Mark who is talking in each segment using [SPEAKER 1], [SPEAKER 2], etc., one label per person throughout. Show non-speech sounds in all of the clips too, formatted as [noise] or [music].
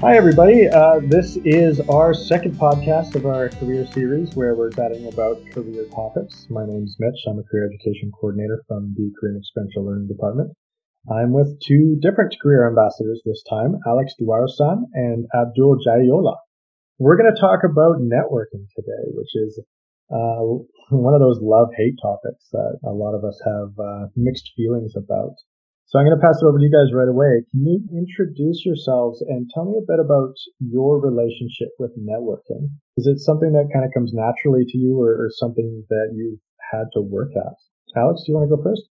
[SPEAKER 1] Hi, everybody. Uh, this is our second podcast of our career series where we're chatting about career topics. My name is Mitch. I'm a career education coordinator from the Career Experiential Learning Department. I'm with two different career ambassadors this time, Alex Duarosan and Abdul Jayola. We're going to talk about networking today, which is uh, one of those love-hate topics that a lot of us have uh, mixed feelings about. So I'm going to pass it over to you guys right away. Can you introduce yourselves and tell me a bit about your relationship with networking? Is it something that kind of comes naturally to you or, or something that you've had to work at? Alex, do you want to go first?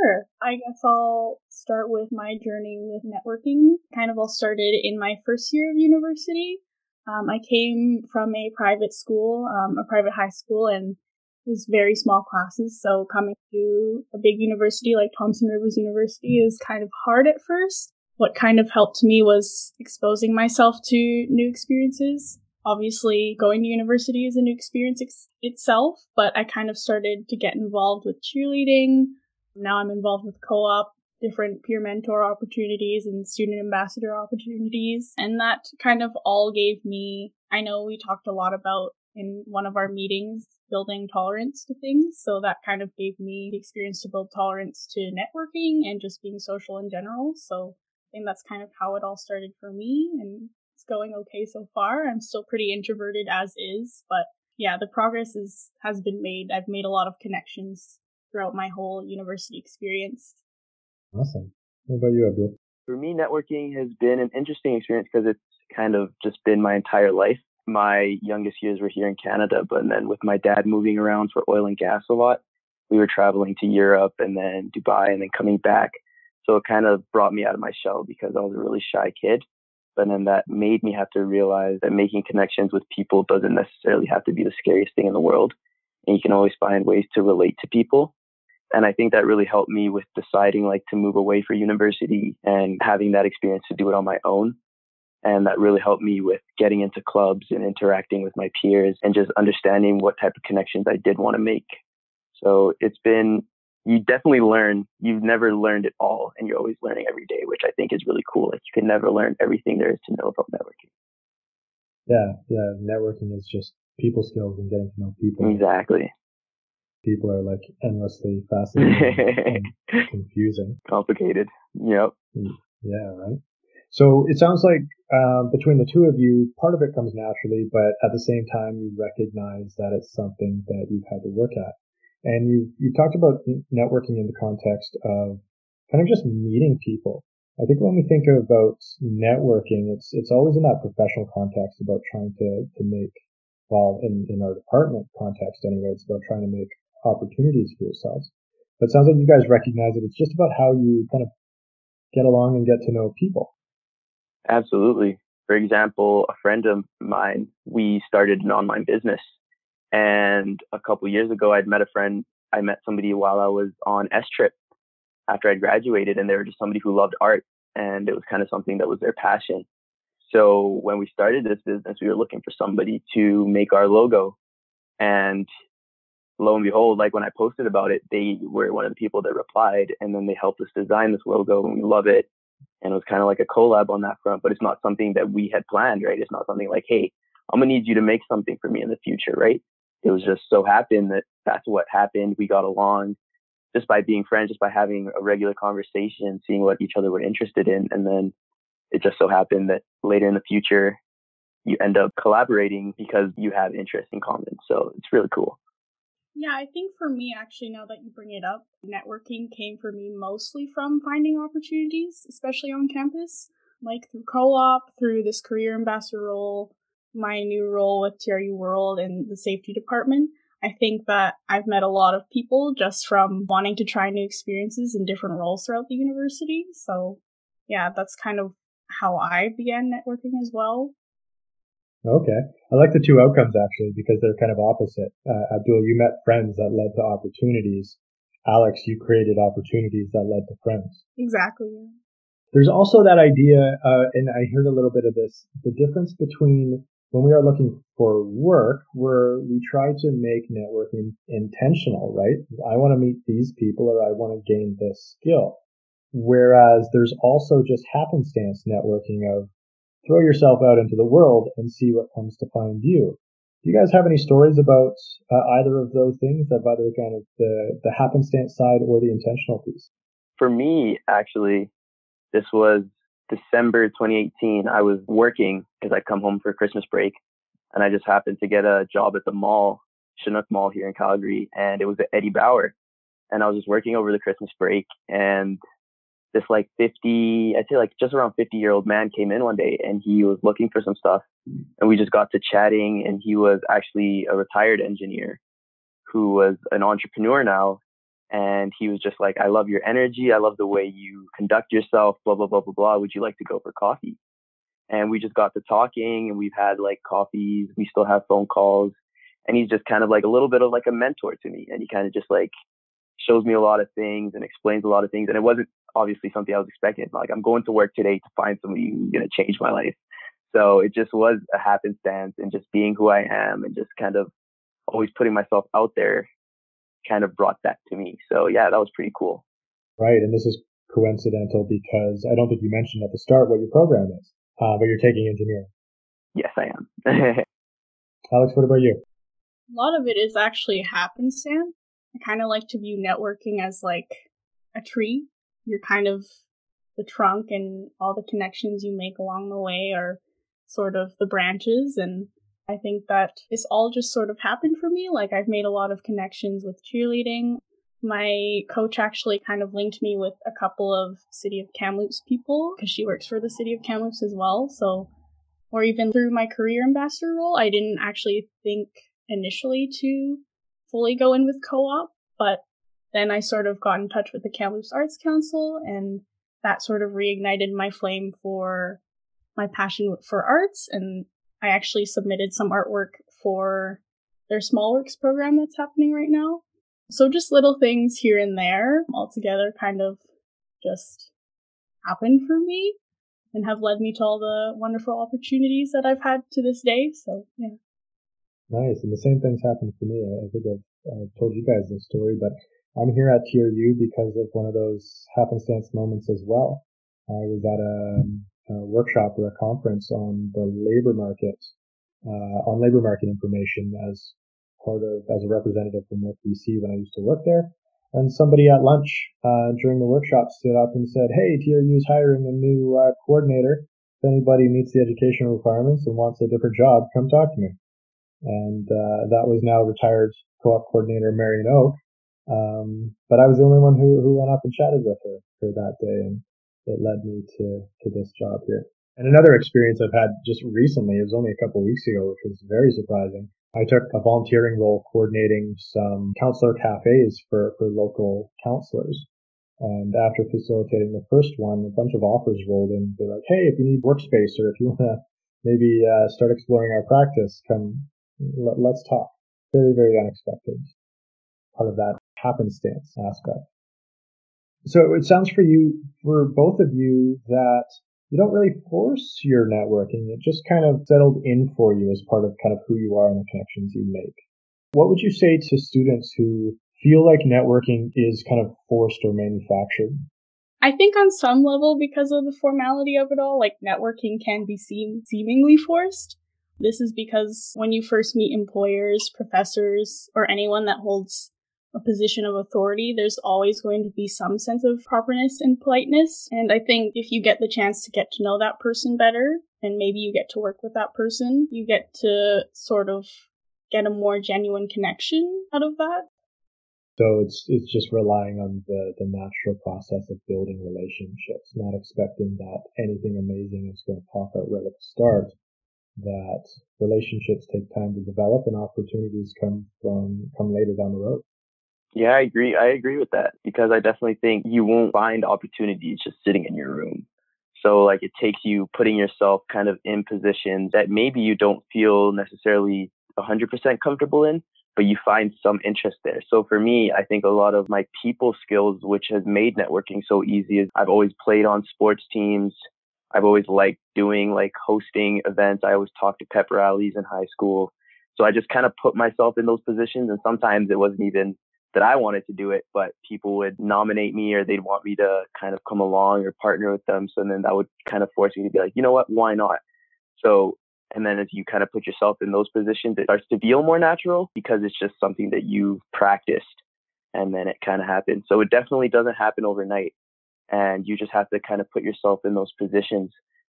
[SPEAKER 2] Sure. I guess I'll start with my journey with networking. Kind of all started in my first year of university. Um, I came from a private school, um, a private high school, and is very small classes. So coming to a big university like Thompson Rivers University is kind of hard at first. What kind of helped me was exposing myself to new experiences. Obviously, going to university is a new experience ex- itself, but I kind of started to get involved with cheerleading. Now I'm involved with co-op, different peer mentor opportunities and student ambassador opportunities. And that kind of all gave me, I know we talked a lot about in one of our meetings building tolerance to things. So that kind of gave me the experience to build tolerance to networking and just being social in general. So I think that's kind of how it all started for me and it's going okay so far. I'm still pretty introverted as is, but yeah, the progress is has been made. I've made a lot of connections throughout my whole university experience.
[SPEAKER 1] Awesome. What about you, Abdul?
[SPEAKER 3] For me, networking has been an interesting experience because it's kind of just been my entire life my youngest years were here in Canada, but then with my dad moving around for oil and gas a lot, we were traveling to Europe and then Dubai and then coming back. So it kind of brought me out of my shell because I was a really shy kid. But then that made me have to realize that making connections with people doesn't necessarily have to be the scariest thing in the world. And you can always find ways to relate to people. And I think that really helped me with deciding like to move away for university and having that experience to do it on my own and that really helped me with getting into clubs and interacting with my peers and just understanding what type of connections I did want to make. So it's been, you definitely learn. You've never learned it all and you're always learning every day, which I think is really cool. Like you can never learn everything there is to know about networking.
[SPEAKER 1] Yeah. Yeah. Networking is just people skills and getting to know people.
[SPEAKER 3] Exactly.
[SPEAKER 1] People are like endlessly fascinating [laughs] confusing.
[SPEAKER 3] Complicated. Yep.
[SPEAKER 1] Mm, yeah. Right. So it sounds like um, between the two of you, part of it comes naturally, but at the same time, you recognize that it's something that you've had to work at. And you you talked about networking in the context of kind of just meeting people. I think when we think about networking, it's it's always in that professional context about trying to to make well in in our department context anyway, it's about trying to make opportunities for yourselves. But it sounds like you guys recognize that it's just about how you kind of get along and get to know people.
[SPEAKER 3] Absolutely. For example, a friend of mine, we started an online business. And a couple years ago, I'd met a friend. I met somebody while I was on S Trip after I graduated, and they were just somebody who loved art. And it was kind of something that was their passion. So when we started this business, we were looking for somebody to make our logo. And lo and behold, like when I posted about it, they were one of the people that replied, and then they helped us design this logo, and we love it and it was kind of like a collab on that front, but it's not something that we had planned, right? It's not something like, hey, I'm gonna need you to make something for me in the future, right? It was just so happened that that's what happened. We got along just by being friends, just by having a regular conversation, seeing what each other were interested in, and then it just so happened that later in the future you end up collaborating because you have interest in common. So it's really cool.
[SPEAKER 2] Yeah, I think for me, actually, now that you bring it up, networking came for me mostly from finding opportunities, especially on campus, like through co op, through this career ambassador role, my new role with TRU World and the safety department. I think that I've met a lot of people just from wanting to try new experiences in different roles throughout the university. So, yeah, that's kind of how I began networking as well.
[SPEAKER 1] Okay. I like the two outcomes actually because they're kind of opposite. Uh, Abdul, you met friends that led to opportunities. Alex, you created opportunities that led to friends.
[SPEAKER 2] Exactly.
[SPEAKER 1] There's also that idea, uh, and I heard a little bit of this, the difference between when we are looking for work, where we try to make networking intentional, right? I want to meet these people or I want to gain this skill. Whereas there's also just happenstance networking of throw yourself out into the world and see what comes to find you. Do you guys have any stories about uh, either of those things, of either kind of the, the happenstance side or the intentional piece?
[SPEAKER 3] For me, actually, this was December 2018. I was working because I come home for Christmas break and I just happened to get a job at the mall, Chinook Mall here in Calgary, and it was at Eddie Bauer. And I was just working over the Christmas break and this like 50, I'd say like just around 50 year old man came in one day and he was looking for some stuff. And we just got to chatting and he was actually a retired engineer who was an entrepreneur now. And he was just like, I love your energy. I love the way you conduct yourself, blah, blah, blah, blah, blah. Would you like to go for coffee? And we just got to talking and we've had like coffees. We still have phone calls. And he's just kind of like a little bit of like a mentor to me. And he kind of just like shows me a lot of things and explains a lot of things. And it wasn't obviously something I was expecting. Like I'm going to work today to find somebody who's going to change my life. So it just was a happenstance and just being who I am and just kind of always putting myself out there kind of brought that to me. So yeah, that was pretty cool.
[SPEAKER 1] Right. And this is coincidental because I don't think you mentioned at the start what your program is, uh, but you're taking engineering.
[SPEAKER 3] Yes, I am. [laughs]
[SPEAKER 1] Alex, what about you?
[SPEAKER 2] A lot of it is actually happenstance. I kind of like to view networking as like a tree you're kind of the trunk and all the connections you make along the way are sort of the branches and I think that it's all just sort of happened for me. Like I've made a lot of connections with cheerleading. My coach actually kind of linked me with a couple of City of Kamloops people because she works for the City of Kamloops as well. So, or even through my career ambassador role, I didn't actually think initially to fully go in with co-op, but then I sort of got in touch with the Kamloops Arts Council, and that sort of reignited my flame for my passion for arts. And I actually submitted some artwork for their Small Works program that's happening right now. So just little things here and there all together kind of just happened for me and have led me to all the wonderful opportunities that I've had to this day. So, yeah.
[SPEAKER 1] Nice. And the same things happened for me. I think I've, I've told you guys this story, but I'm here at TRU because of one of those happenstance moments as well. I was at a, a workshop or a conference on the labor market, uh, on labor market information as part of, as a representative from North BC when I used to work there. And somebody at lunch, uh, during the workshop stood up and said, Hey, TRU is hiring a new, uh, coordinator. If anybody meets the educational requirements and wants a different job, come talk to me. And, uh, that was now retired co-op coordinator Marion Oak um, but I was the only one who, who went up and chatted with her for that day and it led me to, to this job here. And another experience I've had just recently, it was only a couple of weeks ago, which was very surprising. I took a volunteering role coordinating some counselor cafes for, for local counselors. And after facilitating the first one, a bunch of offers rolled in. They're like, Hey, if you need workspace or if you want to maybe uh, start exploring our practice, come, let, let's talk. Very, very unexpected part of that happenstance aspect. So it sounds for you, for both of you, that you don't really force your networking. It just kind of settled in for you as part of kind of who you are and the connections you make. What would you say to students who feel like networking is kind of forced or manufactured?
[SPEAKER 2] I think on some level, because of the formality of it all, like networking can be seen seemingly forced. This is because when you first meet employers, professors, or anyone that holds a position of authority, there's always going to be some sense of properness and politeness. And I think if you get the chance to get to know that person better, and maybe you get to work with that person, you get to sort of get a more genuine connection out of that.
[SPEAKER 1] So it's it's just relying on the, the natural process of building relationships, not expecting that anything amazing is going to pop out right at the start. That relationships take time to develop and opportunities come from come later down the road.
[SPEAKER 3] Yeah, I agree. I agree with that because I definitely think you won't find opportunities just sitting in your room. So like it takes you putting yourself kind of in positions that maybe you don't feel necessarily 100% comfortable in, but you find some interest there. So for me, I think a lot of my people skills, which has made networking so easy, is I've always played on sports teams. I've always liked doing like hosting events. I always talked to pep rallies in high school. So I just kind of put myself in those positions. And sometimes it wasn't even that I wanted to do it, but people would nominate me or they'd want me to kind of come along or partner with them. So then that would kind of force me to be like, you know what, why not? So, and then as you kind of put yourself in those positions, it starts to feel more natural because it's just something that you've practiced and then it kind of happens. So it definitely doesn't happen overnight. And you just have to kind of put yourself in those positions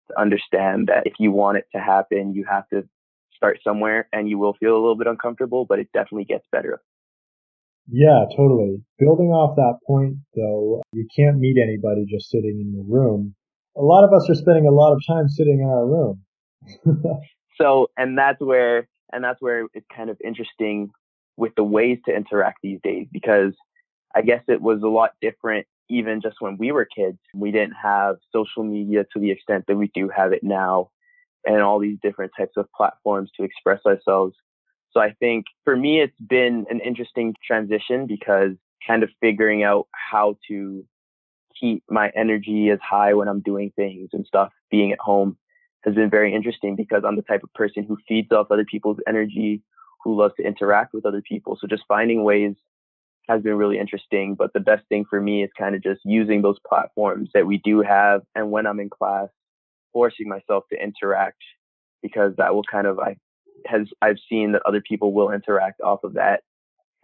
[SPEAKER 3] to understand that if you want it to happen, you have to start somewhere and you will feel a little bit uncomfortable, but it definitely gets better.
[SPEAKER 1] Yeah, totally. Building off that point though, you can't meet anybody just sitting in your room. A lot of us are spending a lot of time sitting in our room. [laughs]
[SPEAKER 3] so, and that's where, and that's where it's kind of interesting with the ways to interact these days because I guess it was a lot different even just when we were kids. We didn't have social media to the extent that we do have it now and all these different types of platforms to express ourselves. So I think for me, it's been an interesting transition because kind of figuring out how to keep my energy as high when I'm doing things and stuff, being at home has been very interesting because I'm the type of person who feeds off other people's energy, who loves to interact with other people. So just finding ways has been really interesting. But the best thing for me is kind of just using those platforms that we do have. And when I'm in class, forcing myself to interact because that will kind of, I has, I've seen that other people will interact off of that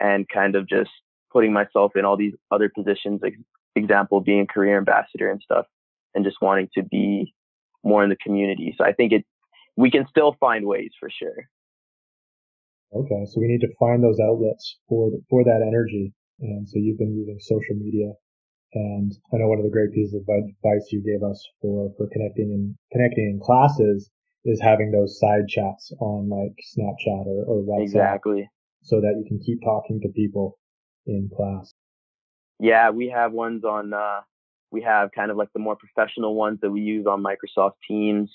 [SPEAKER 3] and kind of just putting myself in all these other positions, like example, being a career ambassador and stuff and just wanting to be more in the community. So I think it, we can still find ways for sure.
[SPEAKER 1] Okay, so we need to find those outlets for the, for that energy, and so you've been using social media. And I know one of the great pieces of advice you gave us for for connecting and connecting in classes is having those side chats on like Snapchat or, or WhatsApp,
[SPEAKER 3] exactly,
[SPEAKER 1] so that you can keep talking to people in class.
[SPEAKER 3] Yeah, we have ones on. Uh, we have kind of like the more professional ones that we use on Microsoft Teams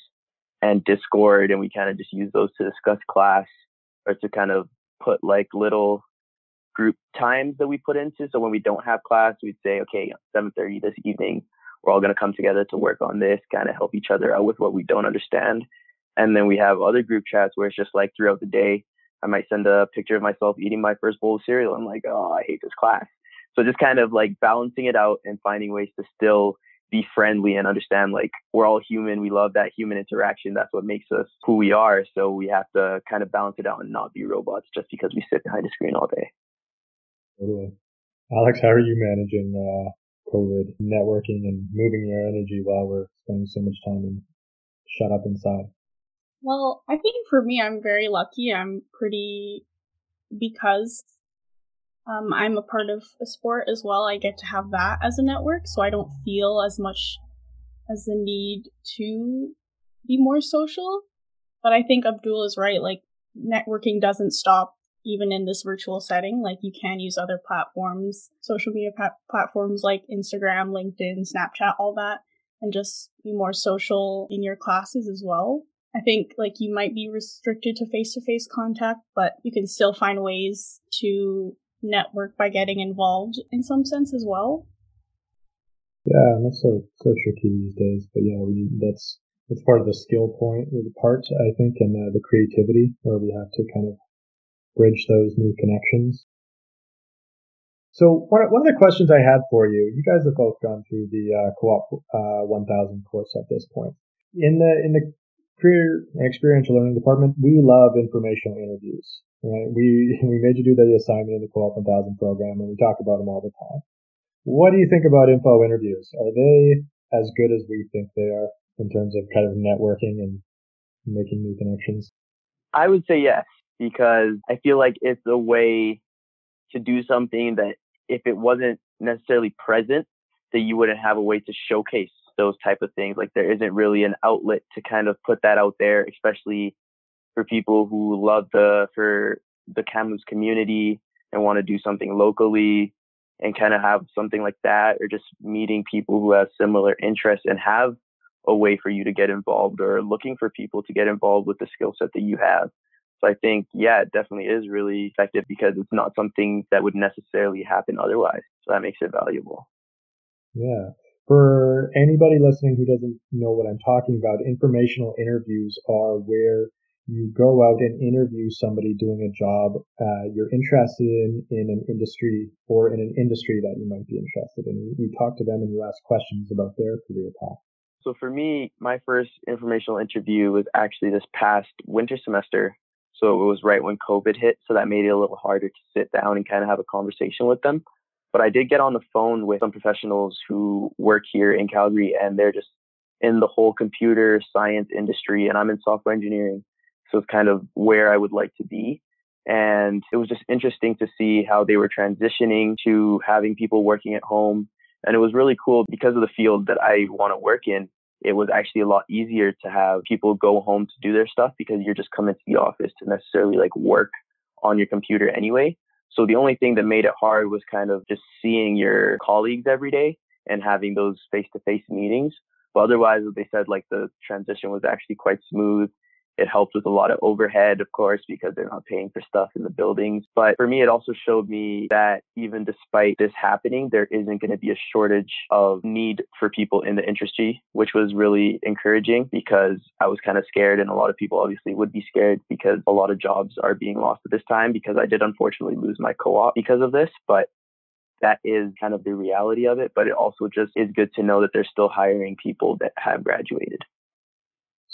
[SPEAKER 3] and Discord, and we kind of just use those to discuss class or to kind of put like little group times that we put into. So when we don't have class, we'd say, okay, 7:30 this evening, we're all going to come together to work on this, kind of help each other out with what we don't understand. And then we have other group chats where it's just like throughout the day, I might send a picture of myself eating my first bowl of cereal. I'm like, oh, I hate this class. So just kind of like balancing it out and finding ways to still be friendly and understand like we're all human. We love that human interaction. That's what makes us who we are. So we have to kind of balance it out and not be robots just because we sit behind a screen all day.
[SPEAKER 1] Totally. Alex, how are you managing uh, COVID networking and moving your energy while we're spending so much time in shut up inside?
[SPEAKER 2] Well, I think for me, I'm very lucky. I'm pretty because um, I'm a part of a sport as well. I get to have that as a network, so I don't feel as much as the need to be more social. But I think Abdul is right. Like, networking doesn't stop even in this virtual setting. Like, you can use other platforms, social media pa- platforms like Instagram, LinkedIn, Snapchat, all that, and just be more social in your classes as well. I think like you might be restricted to face to face contact, but you can still find ways to network by getting involved in some sense as well.
[SPEAKER 1] Yeah, that's so so tricky these days. But yeah, we that's that's part of the skill point, the part I think, and uh, the creativity where we have to kind of bridge those new connections. So one one of the questions I had for you, you guys have both gone through the uh, co-op uh, 1000 course at this point. In the in the career and experiential learning department, we love informational interviews. Right? We [laughs] we made you do the assignment in the Co-op 1000 program, and we talk about them all the time. What do you think about info interviews? Are they as good as we think they are in terms of kind of networking and making new connections?
[SPEAKER 3] I would say yes, because I feel like it's a way to do something that if it wasn't necessarily present, that you wouldn't have a way to showcase those type of things. Like there isn't really an outlet to kind of put that out there, especially for people who love the for the Kamloops community and want to do something locally and kind of have something like that or just meeting people who have similar interests and have a way for you to get involved or looking for people to get involved with the skill set that you have. So I think, yeah, it definitely is really effective because it's not something that would necessarily happen otherwise. So that makes it valuable.
[SPEAKER 1] Yeah. For anybody listening who doesn't know what I'm talking about, informational interviews are where you go out and interview somebody doing a job uh, you're interested in in an industry or in an industry that you might be interested in. You talk to them and you ask questions about their career path.
[SPEAKER 3] So for me, my first informational interview was actually this past winter semester. So it was right when COVID hit. So that made it a little harder to sit down and kind of have a conversation with them. But I did get on the phone with some professionals who work here in Calgary and they're just in the whole computer science industry and I'm in software engineering. So it's kind of where I would like to be. And it was just interesting to see how they were transitioning to having people working at home. And it was really cool because of the field that I want to work in. It was actually a lot easier to have people go home to do their stuff because you're just coming to the office to necessarily like work on your computer anyway. So the only thing that made it hard was kind of just seeing your colleagues every day and having those face to face meetings. But otherwise, they said like the transition was actually quite smooth it helped with a lot of overhead, of course, because they're not paying for stuff in the buildings. But for me, it also showed me that even despite this happening, there isn't going to be a shortage of need for people in the industry, which was really encouraging because I was kind of scared. And a lot of people obviously would be scared because a lot of jobs are being lost at this time because I did unfortunately lose my co op because of this. But that is kind of the reality of it. But it also just is good to know that they're still hiring people that have graduated.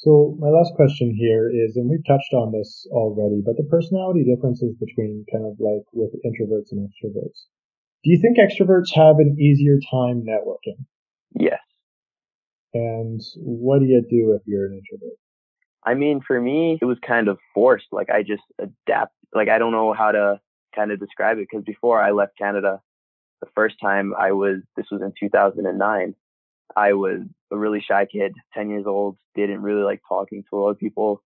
[SPEAKER 1] So my last question here is, and we've touched on this already, but the personality differences between kind of like with introverts and extroverts. Do you think extroverts have an easier time networking?
[SPEAKER 3] Yes.
[SPEAKER 1] And what do you do if you're an introvert?
[SPEAKER 3] I mean, for me, it was kind of forced. Like I just adapt. Like I don't know how to kind of describe it because before I left Canada, the first time I was, this was in 2009. I was a really shy kid, 10 years old, didn't really like talking to a lot of people,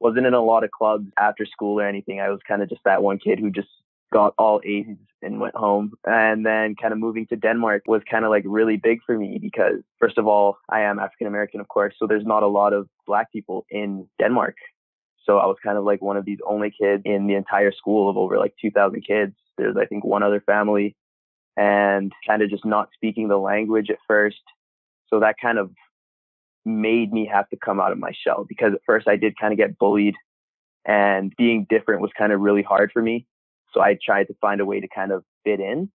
[SPEAKER 3] wasn't in a lot of clubs after school or anything. I was kind of just that one kid who just got all A's and went home. And then kind of moving to Denmark was kind of like really big for me because first of all, I am African American, of course. So there's not a lot of black people in Denmark. So I was kind of like one of these only kids in the entire school of over like 2000 kids. There's, I think, one other family and kind of just not speaking the language at first so that kind of made me have to come out of my shell because at first I did kind of get bullied and being different was kind of really hard for me. So I tried to find a way to kind of fit in.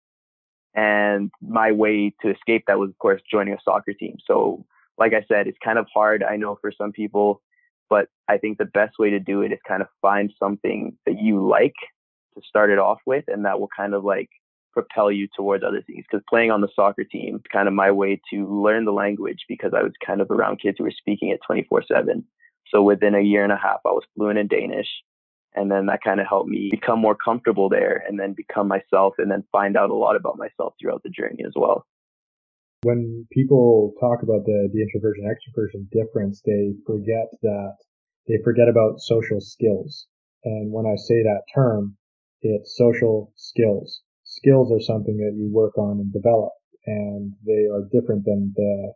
[SPEAKER 3] And my way to escape that was, of course, joining a soccer team. So, like I said, it's kind of hard, I know, for some people, but I think the best way to do it is kind of find something that you like to start it off with, and that will kind of like propel you towards other things. Because playing on the soccer team kind of my way to learn the language because I was kind of around kids who were speaking it 24 7. So within a year and a half, I was fluent in Danish. And then that kind of helped me become more comfortable there and then become myself and then find out a lot about myself throughout the journey as well.
[SPEAKER 1] When people talk about the, the introversion extroversion difference, they forget that they forget about social skills. And when I say that term, it's social skills skills are something that you work on and develop, and they are different than the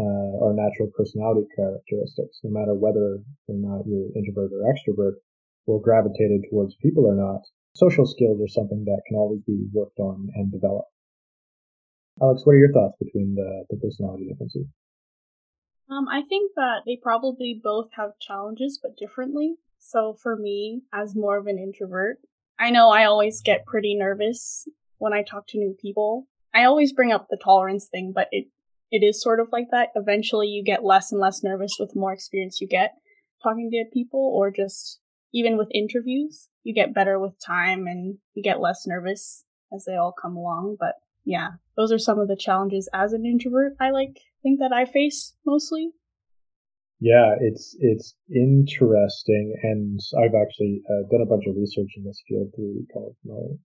[SPEAKER 1] uh, our natural personality characteristics. No matter whether or not you're introvert or extrovert, or gravitated towards people or not, social skills are something that can always be worked on and developed. Alex, what are your thoughts between the, the personality differences?
[SPEAKER 2] Um, I think that they probably both have challenges, but differently. So for me, as more of an introvert, I know I always get pretty nervous when I talk to new people. I always bring up the tolerance thing, but it it is sort of like that. Eventually you get less and less nervous with more experience you get talking to people or just even with interviews. You get better with time and you get less nervous as they all come along, but yeah, those are some of the challenges as an introvert I like think that I face mostly.
[SPEAKER 1] Yeah, it's it's interesting, and I've actually uh, done a bunch of research in this field through of my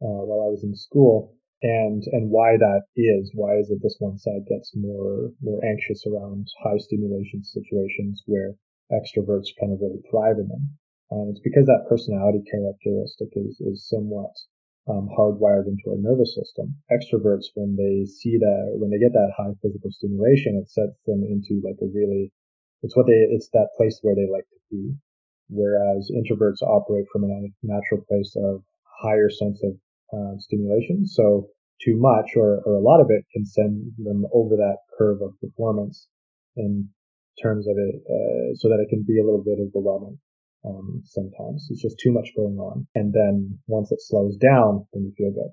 [SPEAKER 1] uh, while I was in school, and and why that is. Why is it this one side gets more more anxious around high stimulation situations where extroverts kind of really thrive in them? And it's because that personality characteristic is is somewhat um, hardwired into our nervous system. Extroverts, when they see that, when they get that high physical stimulation, it sets them into like a really it's what they, it's that place where they like to be. Whereas introverts operate from a natural place of higher sense of uh, stimulation. So too much or, or a lot of it can send them over that curve of performance in terms of it, uh, so that it can be a little bit overwhelming. Um, sometimes it's just too much going on. And then once it slows down, then you feel good.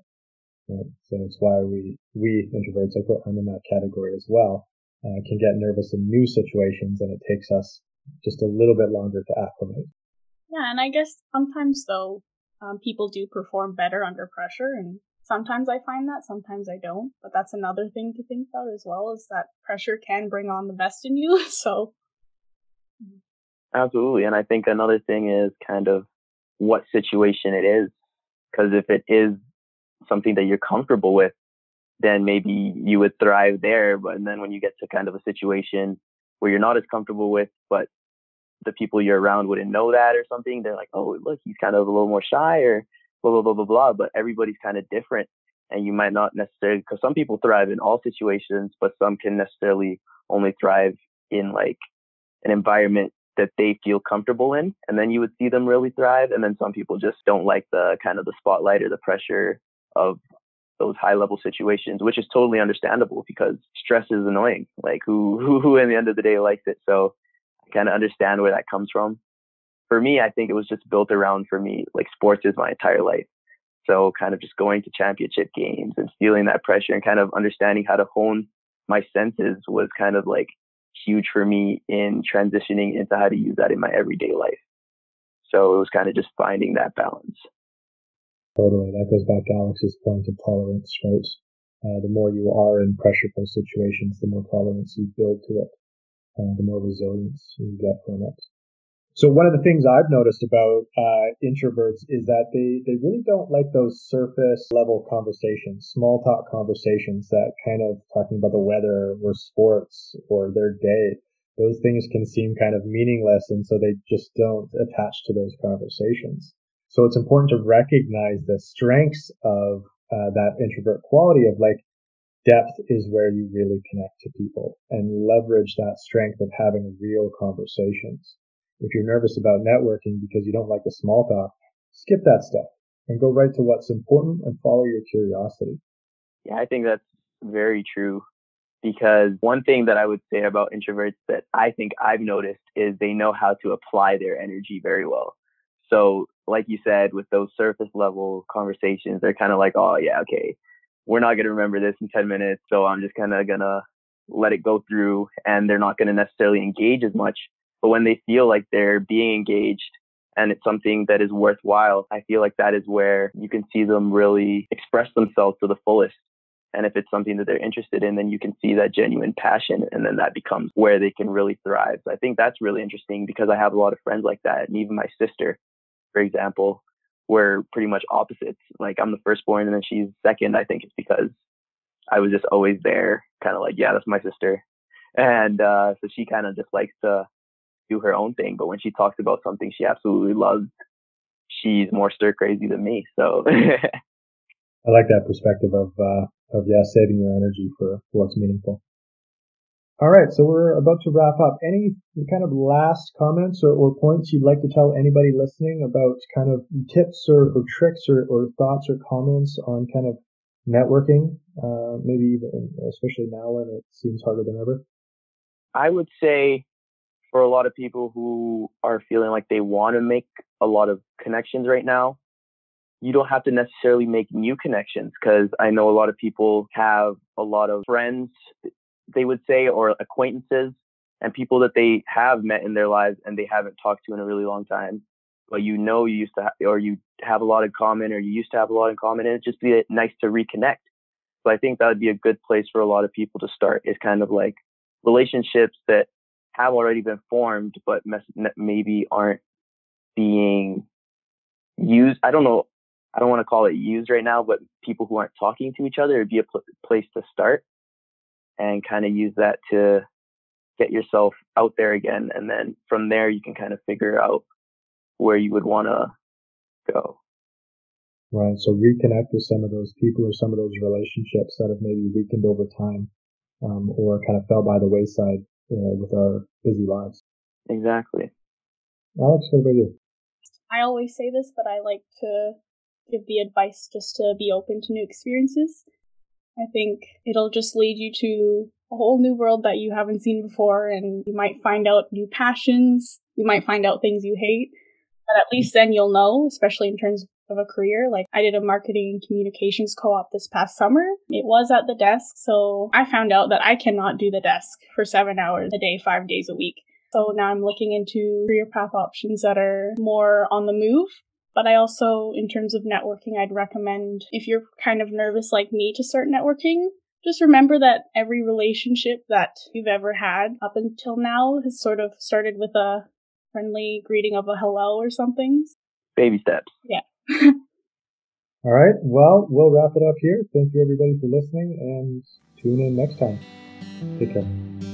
[SPEAKER 1] Right? So it's why we, we introverts, I put, I'm in that category as well uh, can get nervous in new situations and it takes us just a little bit longer to acclimate.
[SPEAKER 2] Yeah, and I guess sometimes though, um, people do perform better under pressure and sometimes I find that, sometimes I don't. But that's another thing to think about as well is that pressure can bring on the best in you. [laughs] So
[SPEAKER 3] Absolutely. And I think another thing is kind of what situation it is. Because if it is something that you're comfortable with, then maybe you would thrive there. But then when you get to kind of a situation where you're not as comfortable with, but the people you're around wouldn't know that or something, they're like, oh, look, he's kind of a little more shy or blah, blah, blah, blah, blah. But everybody's kind of different. And you might not necessarily, because some people thrive in all situations, but some can necessarily only thrive in like an environment that they feel comfortable in. And then you would see them really thrive. And then some people just don't like the kind of the spotlight or the pressure of those high level situations, which is totally understandable because stress is annoying. Like who, [laughs] who, who in the end of the day likes it? So I kind of understand where that comes from. For me, I think it was just built around for me, like sports is my entire life. So kind of just going to championship games and feeling that pressure and kind of understanding how to hone my senses was kind of like huge for me in transitioning into how to use that in my everyday life. So it was kind of just finding that balance.
[SPEAKER 1] Totally. That goes back to Alex's point of tolerance, right? Uh, the more you are in pressureful situations, the more tolerance you build to it, uh, the more resilience you get from it. So one of the things I've noticed about uh, introverts is that they, they really don't like those surface level conversations, small talk conversations that kind of talking about the weather or sports or their day. Those things can seem kind of meaningless, and so they just don't attach to those conversations. So it's important to recognize the strengths of uh, that introvert quality of like depth is where you really connect to people and leverage that strength of having real conversations if you're nervous about networking because you don't like the small talk, skip that stuff and go right to what's important and follow your curiosity.
[SPEAKER 3] Yeah, I think that's very true because one thing that I would say about introverts that I think I've noticed is they know how to apply their energy very well. So, like you said, with those surface level conversations, they're kind of like, oh, yeah, okay, we're not going to remember this in 10 minutes. So I'm just kind of going to let it go through and they're not going to necessarily engage as much. But when they feel like they're being engaged and it's something that is worthwhile, I feel like that is where you can see them really express themselves to the fullest. And if it's something that they're interested in, then you can see that genuine passion. And then that becomes where they can really thrive. So I think that's really interesting because I have a lot of friends like that. And even my sister, for example, we're pretty much opposites. Like I'm the firstborn and then she's second. I think it's because I was just always there, kind of like, yeah, that's my sister. And uh, so she kind of just likes to do her own thing. But when she talks about something she absolutely loves, she's more stir crazy than me. So [laughs]
[SPEAKER 1] I like that perspective of uh, of yeah, saving your energy for what's meaningful. All right, so we're about to wrap up. Any kind of last comments or, or points you'd like to tell anybody listening about kind of tips or, or tricks or, or thoughts or comments on kind of networking, uh, maybe even, especially now when it seems harder than ever?
[SPEAKER 3] I would say for a lot of people who are feeling like they want to make a lot of connections right now, you don't have to necessarily make new connections because I know a lot of people have a lot of friends, they would say, or acquaintances and people that they have met in their lives and they haven't talked to in a really long time. But you know, you used to, ha- or you have a lot in common, or you used to have a lot in common, and it'd just be uh, nice to reconnect. So I think that would be a good place for a lot of people to start is kind of like relationships that have already been formed, but maybe aren't being used. I don't know. I don't want to call it used right now, but people who aren't talking to each other would be a pl- place to start and kind of use that to get yourself out there again. And then from there, you can kind of figure out where you would want to go.
[SPEAKER 1] Right. So reconnect with some of those people or some of those relationships that have maybe weakened over time um, or kind of fell by the wayside uh, with our busy lives.
[SPEAKER 3] Exactly.
[SPEAKER 1] Alex, what about you?
[SPEAKER 2] I always say this, but I like to give the advice just to be open to new experiences. I think it'll just lead you to a whole new world that you haven't seen before, and you might find out new passions. You might find out things you hate, but at least then you'll know, especially in terms of a career. Like I did a marketing and communications co-op this past summer. It was at the desk, so I found out that I cannot do the desk for seven hours a day, five days a week. So now I'm looking into career path options that are more on the move. But I also, in terms of networking, I'd recommend if you're kind of nervous like me to start networking, just remember that every relationship that you've ever had up until now has sort of started with a friendly greeting of a hello or something.
[SPEAKER 3] Baby steps.
[SPEAKER 2] Yeah. [laughs]
[SPEAKER 1] All right. Well, we'll wrap it up here. Thank you everybody for listening and tune in next time. Take care.